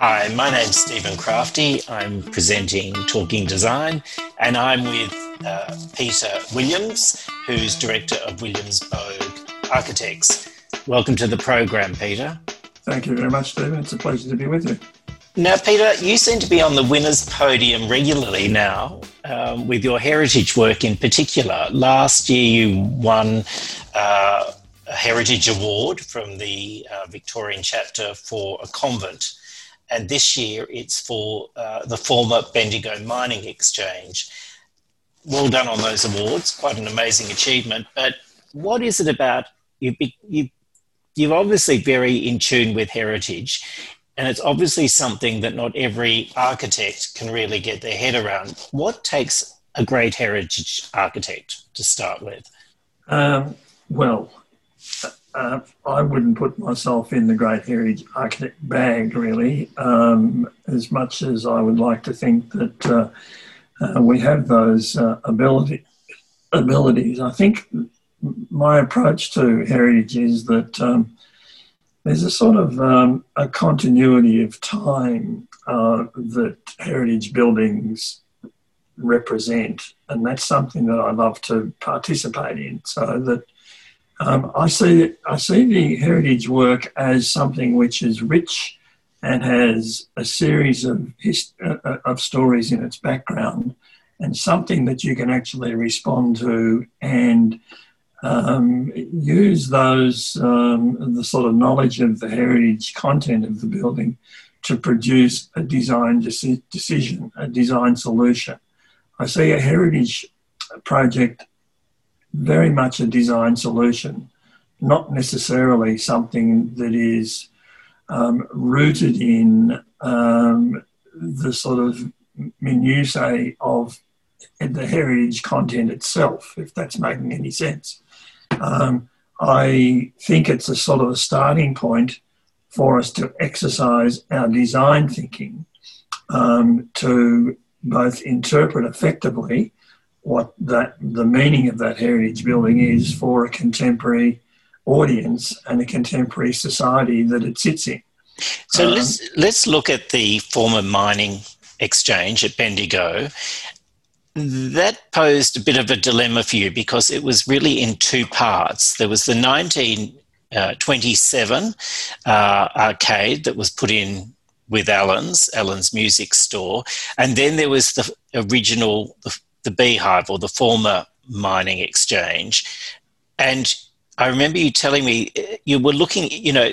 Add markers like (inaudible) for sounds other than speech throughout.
Hi, my name's Stephen Crafti. I'm presenting Talking Design, and I'm with uh, Peter Williams, who's director of Williams Boag Architects. Welcome to the program, Peter. Thank you very much, Stephen. It's a pleasure to be with you. Now, Peter, you seem to be on the winner's podium regularly now um, with your heritage work in particular. Last year, you won uh, a Heritage Award from the uh, Victorian chapter for a convent and this year it's for uh, the former Bendigo Mining Exchange. Well done on those awards, quite an amazing achievement. But what is it about you? you you're obviously very in tune with heritage, and it's obviously something that not every architect can really get their head around. What takes a great heritage architect to start with? Um, well, uh, I wouldn't put myself in the great heritage architect bag really, um, as much as I would like to think that uh, uh, we have those uh, ability, abilities. I think my approach to heritage is that um, there's a sort of um, a continuity of time uh, that heritage buildings represent, and that's something that I love to participate in, so that um, I see I see the heritage work as something which is rich and has a series of hist- uh, uh, of stories in its background, and something that you can actually respond to and um, use those um, the sort of knowledge of the heritage content of the building to produce a design deci- decision, a design solution. I see a heritage project very much a design solution, not necessarily something that is um, rooted in um, the sort of minutiae of the heritage content itself, if that's making any sense. Um, I think it's a sort of a starting point for us to exercise our design thinking um, to both interpret effectively what that the meaning of that heritage building is for a contemporary audience and a contemporary society that it sits in. So um, let's let's look at the former mining exchange at Bendigo. That posed a bit of a dilemma for you because it was really in two parts. There was the 1927 uh, uh, arcade that was put in with Allan's, Allan's Music Store, and then there was the original, the the Beehive or the former mining exchange. And I remember you telling me you were looking, you know,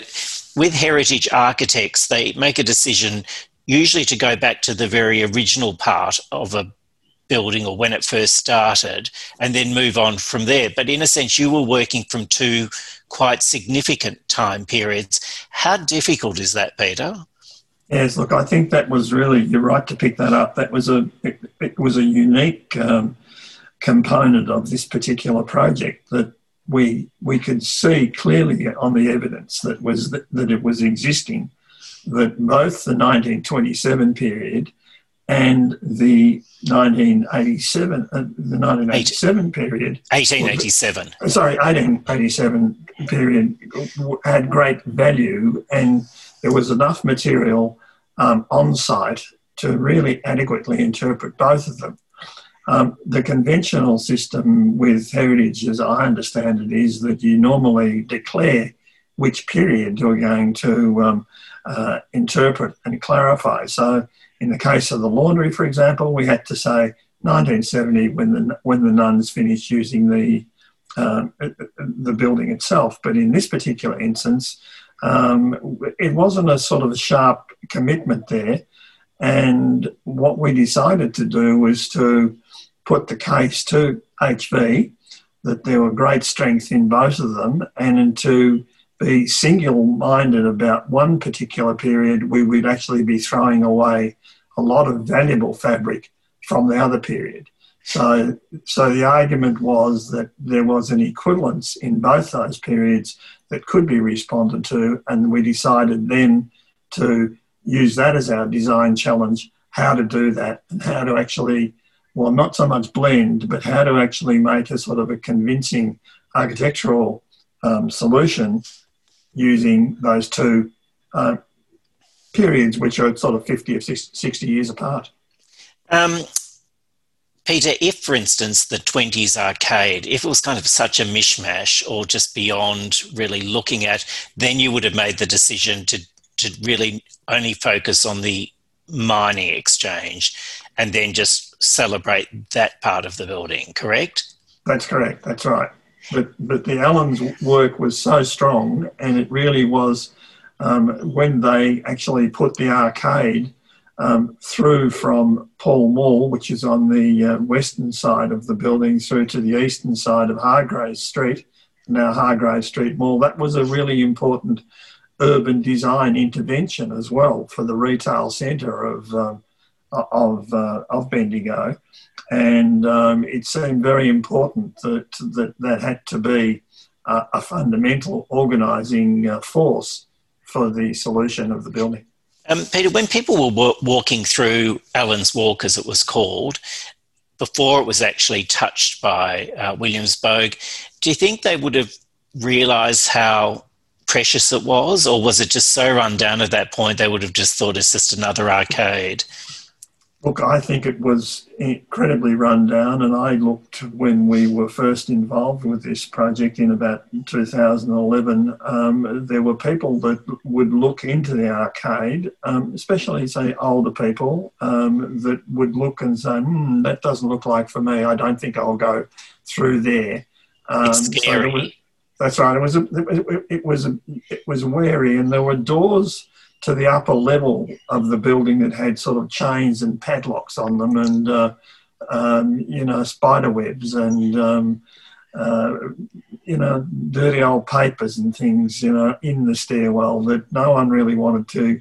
with heritage architects, they make a decision usually to go back to the very original part of a building or when it first started and then move on from there. But in a sense, you were working from two quite significant time periods. How difficult is that, Peter? Yes, look, I think that was really you're right to pick that up. That was a it, it was a unique um, component of this particular project that we we could see clearly on the evidence that was that, that it was existing that both the 1927 period and the 1987 uh, the 1987 period 1887 sorry 1887 period had great value and there was enough material um, on site to really adequately interpret both of them. Um, the conventional system with heritage, as I understand it, is that you normally declare which period you're going to um, uh, interpret and clarify. So, in the case of the laundry, for example, we had to say 1970 when the when the nuns finished using the um, the building itself. But in this particular instance, um, it wasn't a sort of sharp commitment there. And what we decided to do was to put the case to HV that there were great strengths in both of them and to be single minded about one particular period, we would actually be throwing away a lot of valuable fabric from the other period. So, so the argument was that there was an equivalence in both those periods that could be responded to, and we decided then to use that as our design challenge how to do that and how to actually, well, not so much blend, but how to actually make a sort of a convincing architectural um, solution using those two uh, periods which are sort of 50 or 60 years apart. Um, Peter, if, for instance, the 20s arcade, if it was kind of such a mishmash or just beyond really looking at, then you would have made the decision to, to really only focus on the mining exchange and then just celebrate that part of the building, correct? That's correct, that's right. But, but the Allans work was so strong, and it really was um, when they actually put the arcade um, through from Pall Mall, which is on the uh, western side of the building, through to the eastern side of Hargreaves Street, now Hargreaves Street Mall. That was a really important urban design intervention as well for the retail centre of um, of uh, of Bendigo, and um, it seemed very important that that that had to be a, fundamental organising uh, force for the solution of the building. Um, Peter, when people were walking through Allan's Walk, as it was called, before it was actually touched by uh, Williams Boag, do you think they would have realised how precious it was, or was it just so run down at that point they would have just thought it's just another arcade? Look, I think it was incredibly run down, and I looked when we were first involved with this project in about 2011. Um, there were people that would look into the arcade, um, especially say older people, um, that would look and say, hmm, "That doesn't look like for me. I don't think I'll go through there." it's um, scary. So that's right. It was a, it, was a, it was wary, and there were doors to the upper level of the building that had sort of chains and padlocks on them and, uh, um, you know, spider webs and, um, uh, you know, dirty old papers and things, you know, in the stairwell that no one really wanted to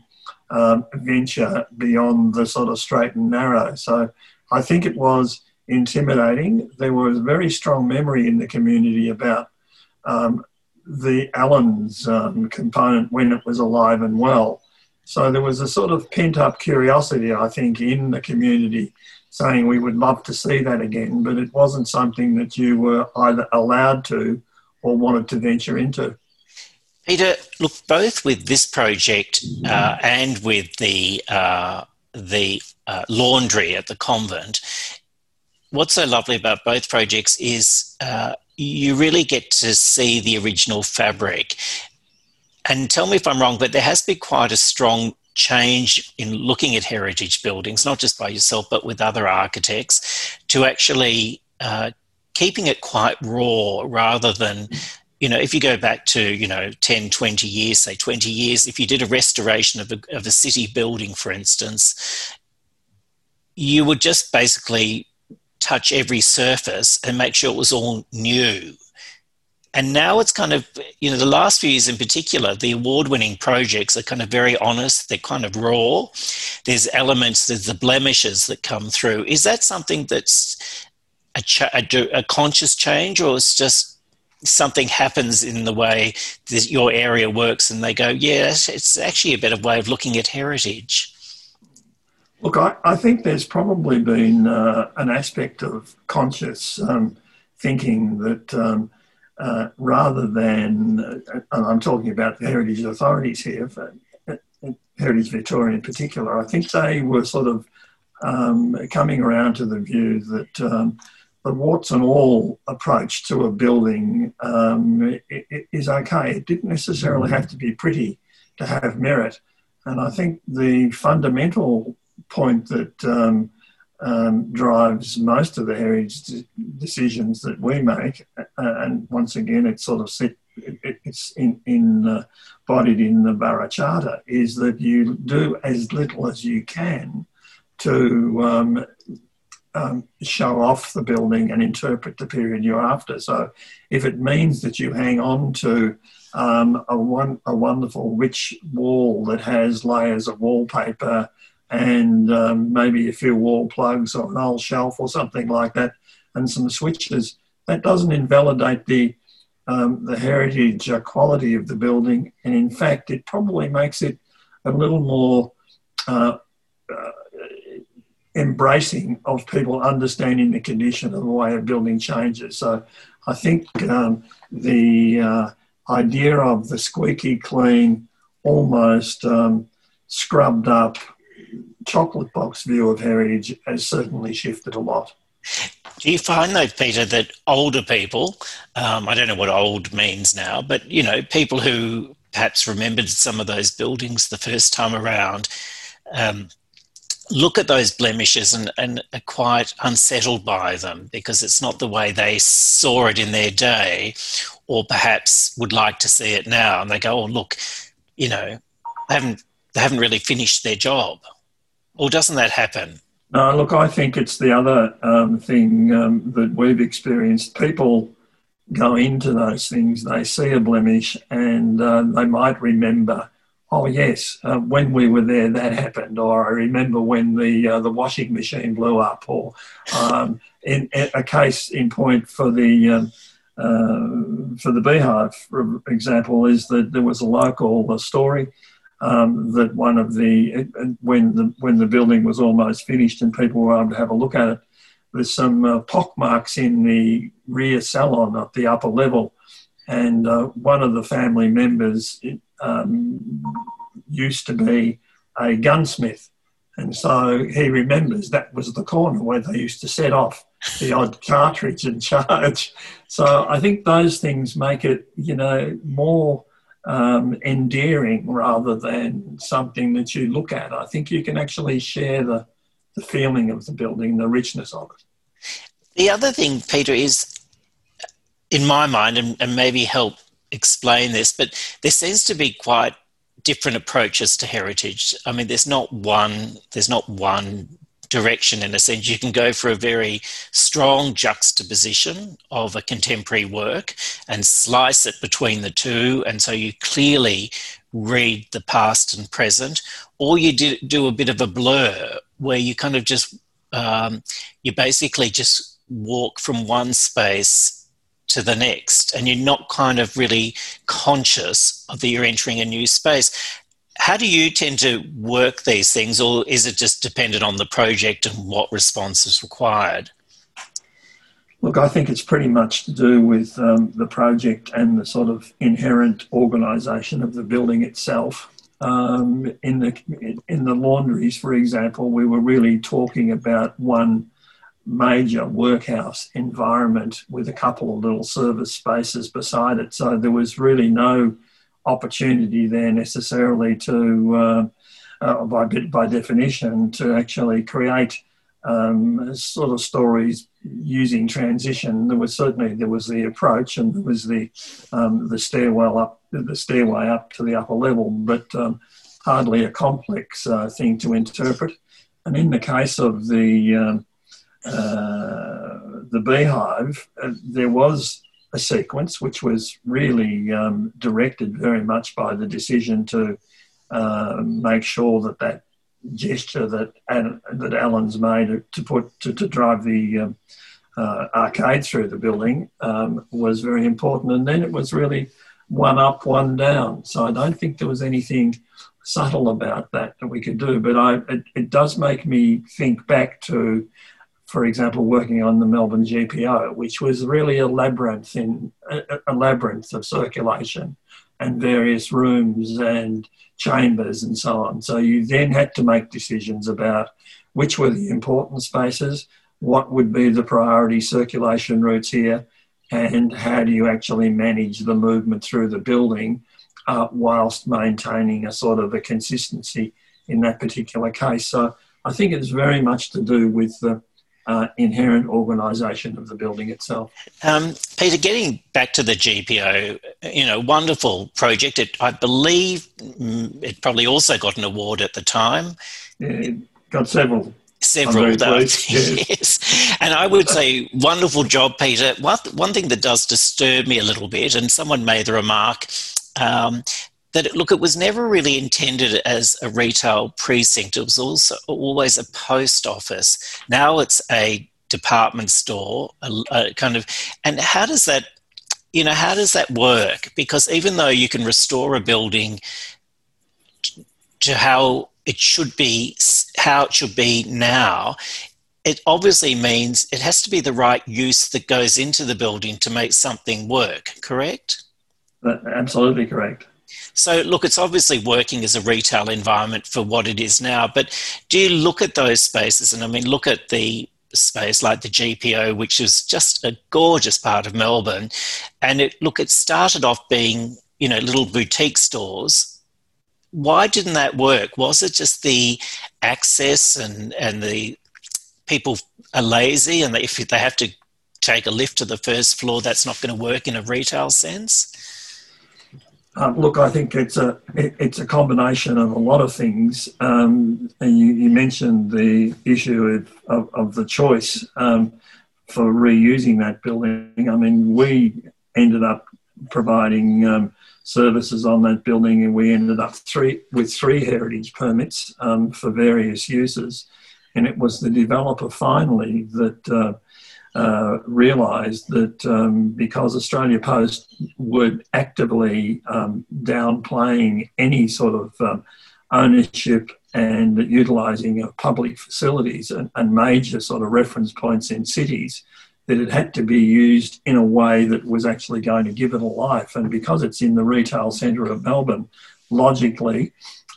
um, venture beyond the sort of straight and narrow. So I think it was intimidating. There was a very strong memory in the community about um, the Allans um, component when it was alive and well. So there was a sort of pent up curiosity, I think, in the community saying we would love to see that again, but it wasn't something that you were either allowed to or wanted to venture into. Peter, look, both with this project uh, and with the uh, the uh, laundry at the convent, what's so lovely about both projects is uh, you really get to see the original fabric. And tell me if I'm wrong, but there has been quite a strong change in looking at heritage buildings, not just by yourself, but with other architects, to actually uh, keeping it quite raw rather than you know, if you go back to, you know, 10, 20 years, say 20 years, if you did a restoration of a, of a city building, for instance, you would just basically touch every surface and make sure it was all new. And now it's kind of you know the last few years in particular the award-winning projects are kind of very honest they're kind of raw. There's elements there's the blemishes that come through. Is that something that's a, a conscious change or it's just something happens in the way that your area works and they go yeah it's actually a better way of looking at heritage look i, I think there's probably been uh, an aspect of conscious um, thinking that um, uh, rather than, uh, and I'm talking about the heritage authorities here, for, uh, Heritage Victoria in particular, I think they were sort of um, coming around to the view that um, the warts and all approach to a building um, is okay. It didn't necessarily have to be pretty to have merit. And I think the fundamental point that um, um, drives most of the heritage decisions that we make. And once again, it's sort of set, it, it's in, in uh, embodied in the Burra Charter, is that you do as little as you can to um, um, show off the building and interpret the period you're after. So if it means that you hang on to um, a, one, a wonderful rich wall that has layers of wallpaper and um, maybe a few wall plugs or an old shelf or something like that, and some switches. That doesn't invalidate the um, the heritage uh, quality of the building, and in fact, it probably makes it a little more uh, uh, embracing of people understanding the condition of the way a building changes. So, I think um, the uh, idea of the squeaky clean, almost um, scrubbed up chocolate box view of heritage has certainly shifted a lot. Do you find though, Peter, that older people, um, I don't know what old means now, but you know, people who perhaps remembered some of those buildings the first time around, um, look at those blemishes and, and are quite unsettled by them because it's not the way they saw it in their day, or perhaps would like to see it now. And they go, "Oh, look, you know, they haven't they haven't really finished their job." Or doesn't that happen? No, look, I think it's the other um, thing um, that we've experienced. People go into those things, they see a blemish, and uh, they might remember, oh yes, uh, when we were there, that happened, or I remember when the uh, the washing machine blew up, or um, in, a case in point for the. Um, uh, for the beehive, for example, is that there was a local story um, that one of the when the when the building was almost finished and people were able to have a look at it, there's some uh, pock marks in the rear salon at the upper level, and uh, one of the family members um, used to be a gunsmith, and so he remembers that was the corner where they used to set off the odd cartridge and charge. So I think those things make it, you know, more um, endearing rather than something that you look at. I think you can actually share the, the feeling of the building, the richness of it. The other thing, Peter, is in my mind, and, and maybe help explain this, but there seems to be quite different approaches to heritage. I mean, there's not one. There's not one direction in a sense. You can go for a very strong juxtaposition of a contemporary work and slice it between the two. And so you clearly read the past and present, or you do, do a bit of a blur where you kind of just, um, you basically just walk from one space to the next and you're not kind of really conscious of that you're entering a new space how do you tend to work these things, or is it just dependent on the project and what response is required? Look, I think it's pretty much to do with um, the project and the sort of inherent organisation of the building itself. Um, in the in the laundries, for example, we were really talking about one major workhouse environment with a couple of little service spaces beside it. So there was really no opportunity there necessarily to, uh, uh, by, by definition, to actually create um, sort of stories using transition. There was certainly there was the approach and there was the um, the stairwell up the stairway up to the upper level, but um, hardly a complex uh, thing to interpret. And in the case of the um, uh, the beehive, uh, there was a sequence which was really um, directed very much by the decision to uh, make sure that that gesture that that Allan's made to put to, to drive the um, uh, arcade through the building um, was very important, and then it was really one up, one down. So I don't think there was anything subtle about that that we could do, but I it, it does make me think back to for example, working on the Melbourne GPO, which was really a labyrinth in a, labyrinth of circulation and various rooms and chambers and so on. So you then had to make decisions about which were the important spaces, what would be the priority circulation routes here, and how do you actually manage the movement through the building uh, whilst maintaining a sort of a consistency in that particular case. So I think it's very much to do with the uh, inherent organisation of the building itself. Um, Peter, getting back to the GPO, you know, wonderful project. It, I believe mm, it probably also got an award at the time. Yeah, got several. Several, (laughs) yes. yes. And I would say, wonderful job, Peter. One, one thing that does disturb me a little bit, and someone made the remark um, that look, it was never really intended as a retail precinct. It was also always a post office. Now it's a department store, a, a kind of. And how does that, you know, how does that work? Because even though you can restore a building to how it should be, how it should be now, it obviously means it has to be the right use that goes into the building to make something work. Correct? Absolutely correct. So, look, it's obviously working as a retail environment for what it is now, but do you look at those spaces? And I mean, look at the space like the GPO, which is just a gorgeous part of Melbourne. And it, look, it started off being, you know, little boutique stores. Why didn't that work? Was it just the access and, and the people are lazy and if they have to take a lift to the first floor, that's not going to work in a retail sense? Um, look, I think it's a it, it's a combination of a lot of things. Um, and you, you, mentioned the issue of, of, of the choice um, for reusing that building. I mean, we ended up providing um, services on that building, and we ended up three with three heritage permits um, for various uses. And it was the developer finally that. Uh, uh, realised that um, because Australia Post would actively um, downplaying any sort of um, ownership and utilising of public facilities and, and, major sort of reference points in cities, that it had to be used in a way that was actually going to give it a life. And because it's in the retail centre of Melbourne, logically,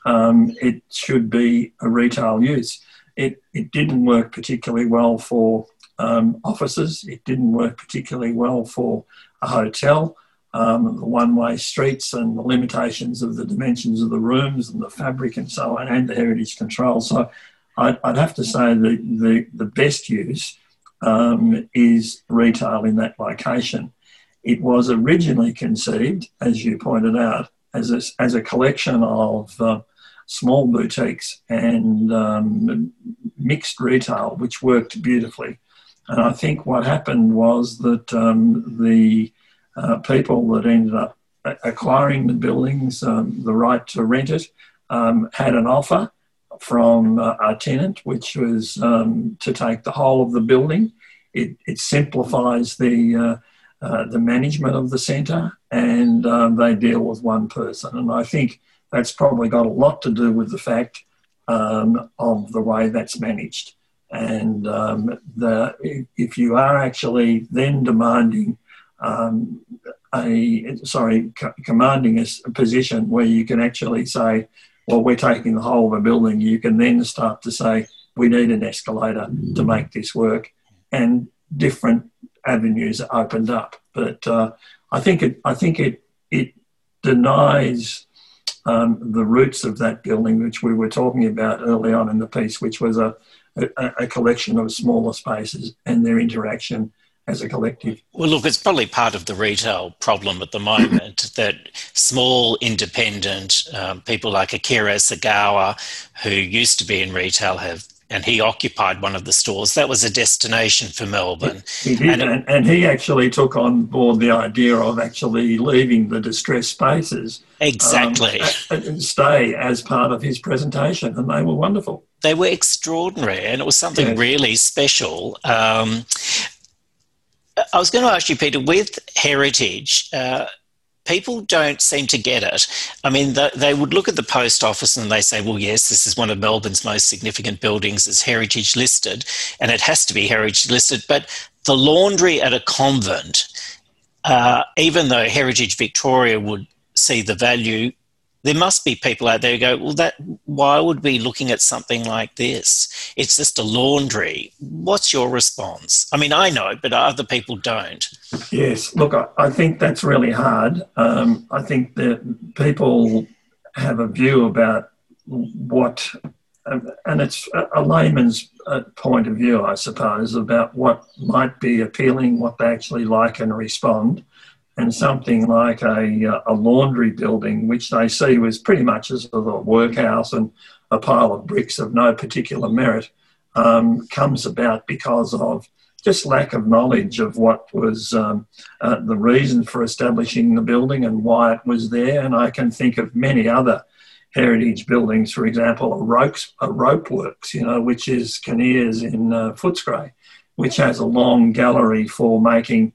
um, it should be a retail use. It, it didn't work particularly well for um, offices. It didn't work particularly well for a hotel. Um, the one-way streets and the limitations of the dimensions of the rooms and the fabric and so on, and the heritage control. So, I'd, I'd have to say the the, the best use um, is retail in that location. It was originally conceived, as you pointed out, as a, as a collection of uh, small boutiques and um, mixed retail, which worked beautifully. And I think what happened was that um, the uh, people that ended up acquiring the buildings, um, the right to rent it, um, had an offer from uh, our tenant, which was um, to take the whole of the building. It, it simplifies the uh, uh, the management of the centre, and um, they deal with one person. And I think that's probably got a lot to do with the fact um, of the way that's managed. And um, the, if you are actually then demanding um, a, sorry, commanding a position where you can actually say, well, we're taking the whole of a building, you can then start to say, we need an escalator to make this work. And different avenues are opened up. But uh, I think it, I think it, it denies um, the roots of that building, which we were talking about early on in the piece, which was a, a, a collection of smaller spaces and their interaction as a collective. Well, look, it's probably part of the retail problem at the moment (coughs) that small independent um, people like Akira Isogawa, who used to be in retail, have and he occupied one of the stores. That was a destination for Melbourne. He did, and, and, and, he actually took on board the idea of actually leaving the distressed spaces. Exactly. Um, and stay as part of his presentation, and they were wonderful. They were extraordinary, and it was something really special. Um, I was going to ask you, Peter, with heritage, uh, people don't seem to get it. I mean, the, they would look at the post office and they say, well, yes, this is one of Melbourne's most significant buildings, it's heritage listed, and it has to be heritage listed. But the laundry at a convent, uh, even though Heritage Victoria would see the value, there must be people out there who go, well, that why would we be looking at something like this? It's just a laundry. What's your response? I mean, I know, but other people don't. Yes, look, I, I think that's really hard. Um, I think that people have a view about what, and it's a layman's uh, point of view, I suppose, about what might be appealing, what they actually like and respond and something like a, uh, a laundry building, which they see was pretty much as a workhouse and a pile of bricks of no particular merit, um, comes about because of just lack of knowledge of what was um, uh, the reason for establishing the building and why it was there. And I can think of many other heritage buildings, for example, a, ropes, a rope works, you know, which is Kinnears in uh, Footscray, which has a long gallery for making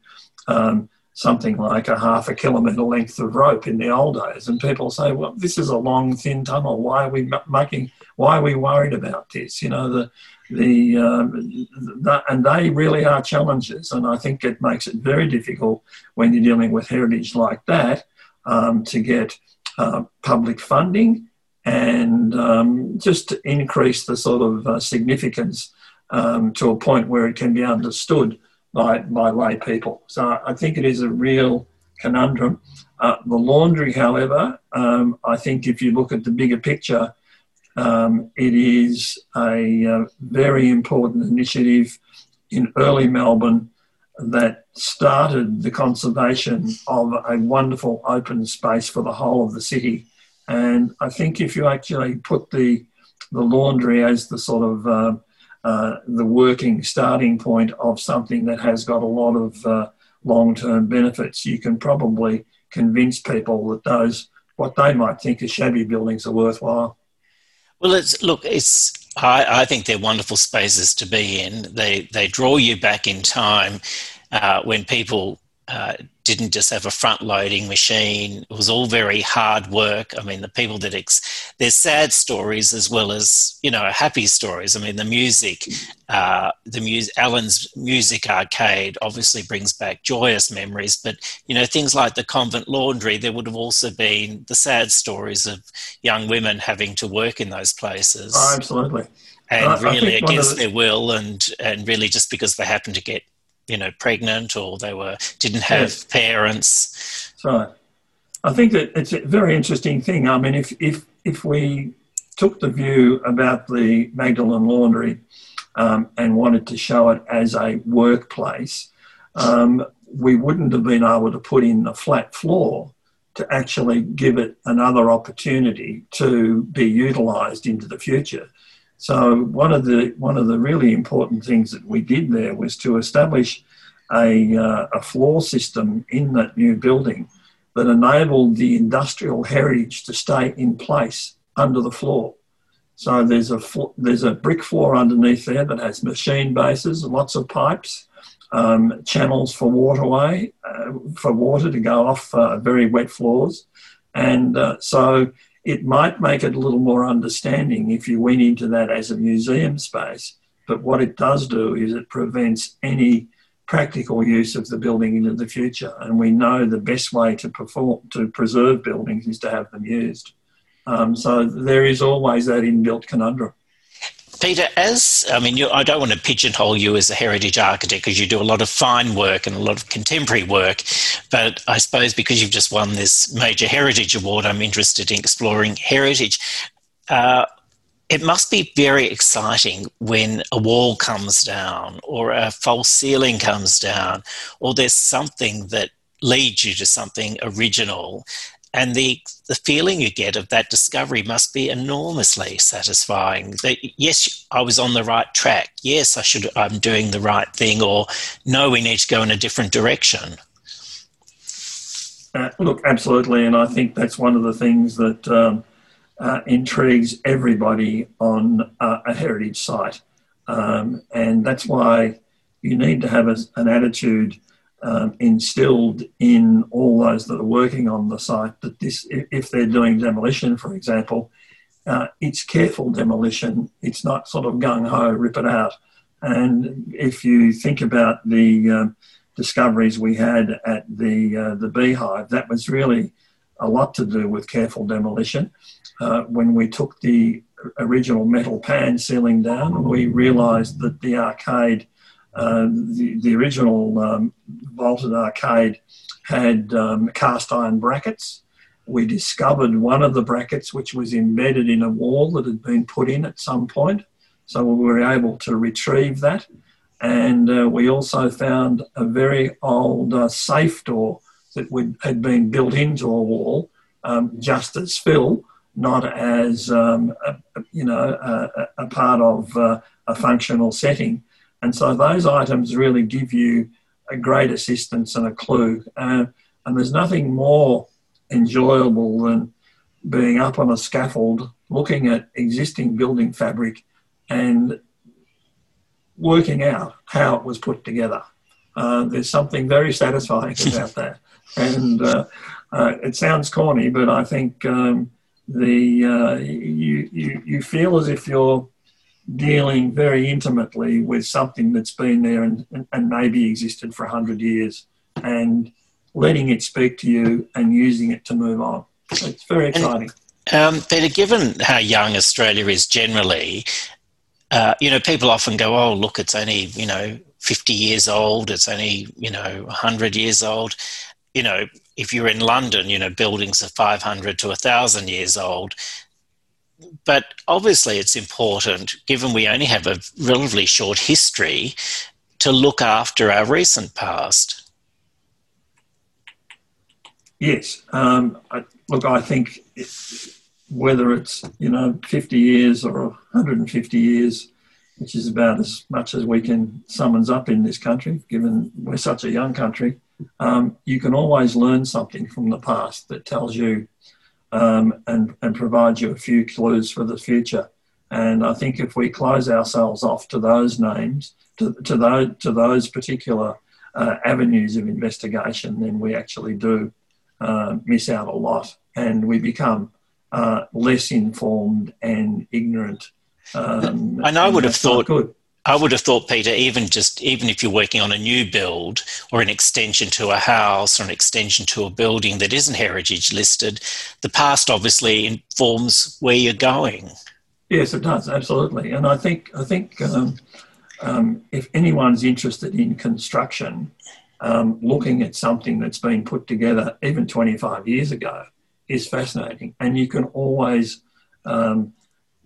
um, something like a half a kilometre length of rope in the old days. And people say, well, this is a long, thin tunnel. Why are we making, why are we worried about this? You know, the, the, um, the, and they really are challenges. And I think it makes it very difficult when you're dealing with heritage like that um, to get uh, public funding and um, just to increase the sort of uh, significance um, to a point where it can be understood by, by lay people. So I think it is a real conundrum. Uh, the laundry, however, um, I think if you look at the bigger picture, um, it is a uh, very important initiative in early Melbourne that started the conservation of a wonderful open space for the whole of the city. And I think if you actually put the the laundry as the sort of uh, uh, the working starting point of something that has got a lot of uh, long-term benefits, you can probably convince people that those what they might think are shabby buildings are worthwhile. Well, it's look, it's I, I think they're wonderful spaces to be in. They they draw you back in time uh, when people uh, didn't just have a front loading machine. It was all very hard work. I mean, the people that ex- there's sad stories as well as you know happy stories. I mean, the music, uh, the music, Allan's music arcade obviously brings back joyous memories. But you know, things like the convent laundry, there would have also been the sad stories of young women having to work in those places. Oh, absolutely. And really against the- their will, and and really just because they happened to get you know pregnant or they were didn't have yes. parents. So I think that it's a very interesting thing. I mean, if if if we took the view about the Magdalen Laundry um, and wanted to show it as a workplace, um, we wouldn't have been able to put in a flat floor to actually give it another opportunity to be utilised into the future. So one of the one of the really important things that we did there was to establish a, uh, a floor system in that new building that enabled the industrial heritage to stay in place under the floor. So there's a there's a brick floor underneath there that has machine bases, lots of pipes, um, channels for waterway uh, for water to go off uh, very wet floors, and uh, so it might make it a little more understanding if you went into that as a museum space. But what it does do is it prevents any practical use of the building into the future. And we know the best way to perform to preserve buildings is to have them used. Um, so there is always that inbuilt conundrum. Peter, as I mean, you, I don't want to pigeonhole you as a heritage architect because you do a lot of fine work and a lot of contemporary work. But I suppose because you've just won this major heritage award, I'm interested in exploring heritage. Uh, it must be very exciting when a wall comes down or a false ceiling comes down or there's something that leads you to something original and the the feeling you get of that discovery must be enormously satisfying. That yes i was on the right track. Yes i should i'm doing the right thing or no we need to go in a different direction. Uh, look absolutely. And i think that's one of the things that um, uh, intrigues everybody on uh, a heritage site. Um, and that's why you need to have a, an attitude um, instilled in all those that are working on the site that this, if they're doing demolition, for example, uh, it's careful demolition. It's not sort of gung ho, rip it out. And if you think about the um, discoveries we had at the uh, the beehive, that was really a lot to do with careful demolition. Uh, when we took the original metal pan ceiling down, we realised that the arcade uh, the, the original um, vaulted arcade had um, cast iron brackets. We discovered one of the brackets which was embedded in a wall that had been put in at some point. So we were able to retrieve that. And uh, we also found a very old uh, safe door that would, had been built into a wall um, just as fill, not as um, a, you know a, a part of uh, a functional setting. And so those items really give you a great assistance and a clue. Uh, and there's nothing more enjoyable than being up on a scaffold, looking at existing building fabric and working out how it was put together. Uh, there's something very satisfying (laughs) about that. And uh, uh, it sounds corny, but I think um, the uh, you, you, you feel as if you're dealing very intimately with something that's been there and, and maybe existed for 100 years and letting it speak to you and using it to move on. it's very exciting. And, um, Peter, given how young Australia is generally, uh, you know, people often go, "Oh, look, it's only you know 50 years old. It's only you know 100 years old." You know, if you're in London, you know, buildings are 500 to 1,000 years old. But obviously, it's important, given we only have a relatively short history, to look after our recent past. Yes. Um, I, look, I think whether it's, you know, 50 years or 150 years, which is about as much as we can summons up in this country, given we're such a young country, um, you can always learn something from the past that tells you um, and, and provides you a few clues for the future. And I think if we close ourselves off to those names, to, to, those, to those particular uh, avenues of investigation, then we actually do uh, miss out a lot and we become uh, less informed and ignorant. Um, and I would have thought. Good. I would have thought, Peter, even just even if you're working on a new build or an extension to a house or an extension to a building that isn't heritage listed, the past obviously informs where you're going. Yes, it does absolutely, and I think I think um, um, if anyone's interested in construction, um, looking at something that's been put together even 25 years ago is fascinating, and you can always um,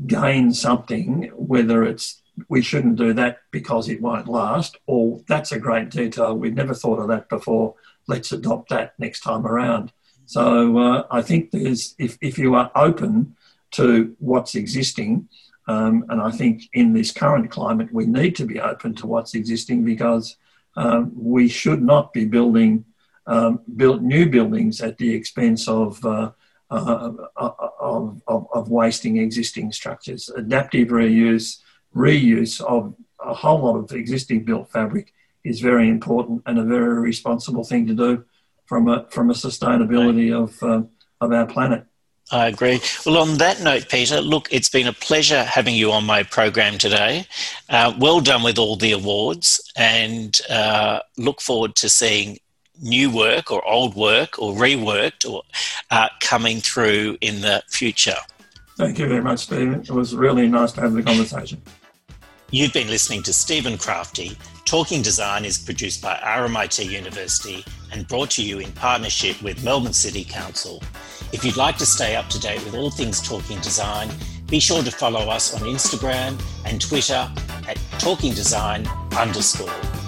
gain something, whether it's we shouldn't do that because it won't last, or that's a great detail. We've never thought of that before. Let's adopt that next time around. So uh, I think there's if, if you are open to what's existing, um, and I think in this current climate we need to be open to what's existing because um, we should not be building um, built new buildings at the expense of, uh, uh, of, of, of wasting existing structures. Adaptive reuse reuse of a whole lot of existing built fabric is very important and a very responsible thing to do from a from a sustainability of uh, of our planet. I agree. Well, on that note, Peter, look, it's been a pleasure having you on my program today. Uh, well done with all the awards, and uh, look forward to seeing new work or old work or reworked or uh, coming through in the future. Thank you very much, Stephen. It was really nice to have the conversation. You've been listening to Stephen Crafti. Talking Design is produced by RMIT University and brought to you in partnership with Melbourne City Council. If you'd like to stay up to date with all things Talking Design, be sure to follow us on Instagram and Twitter at Talking Design underscore.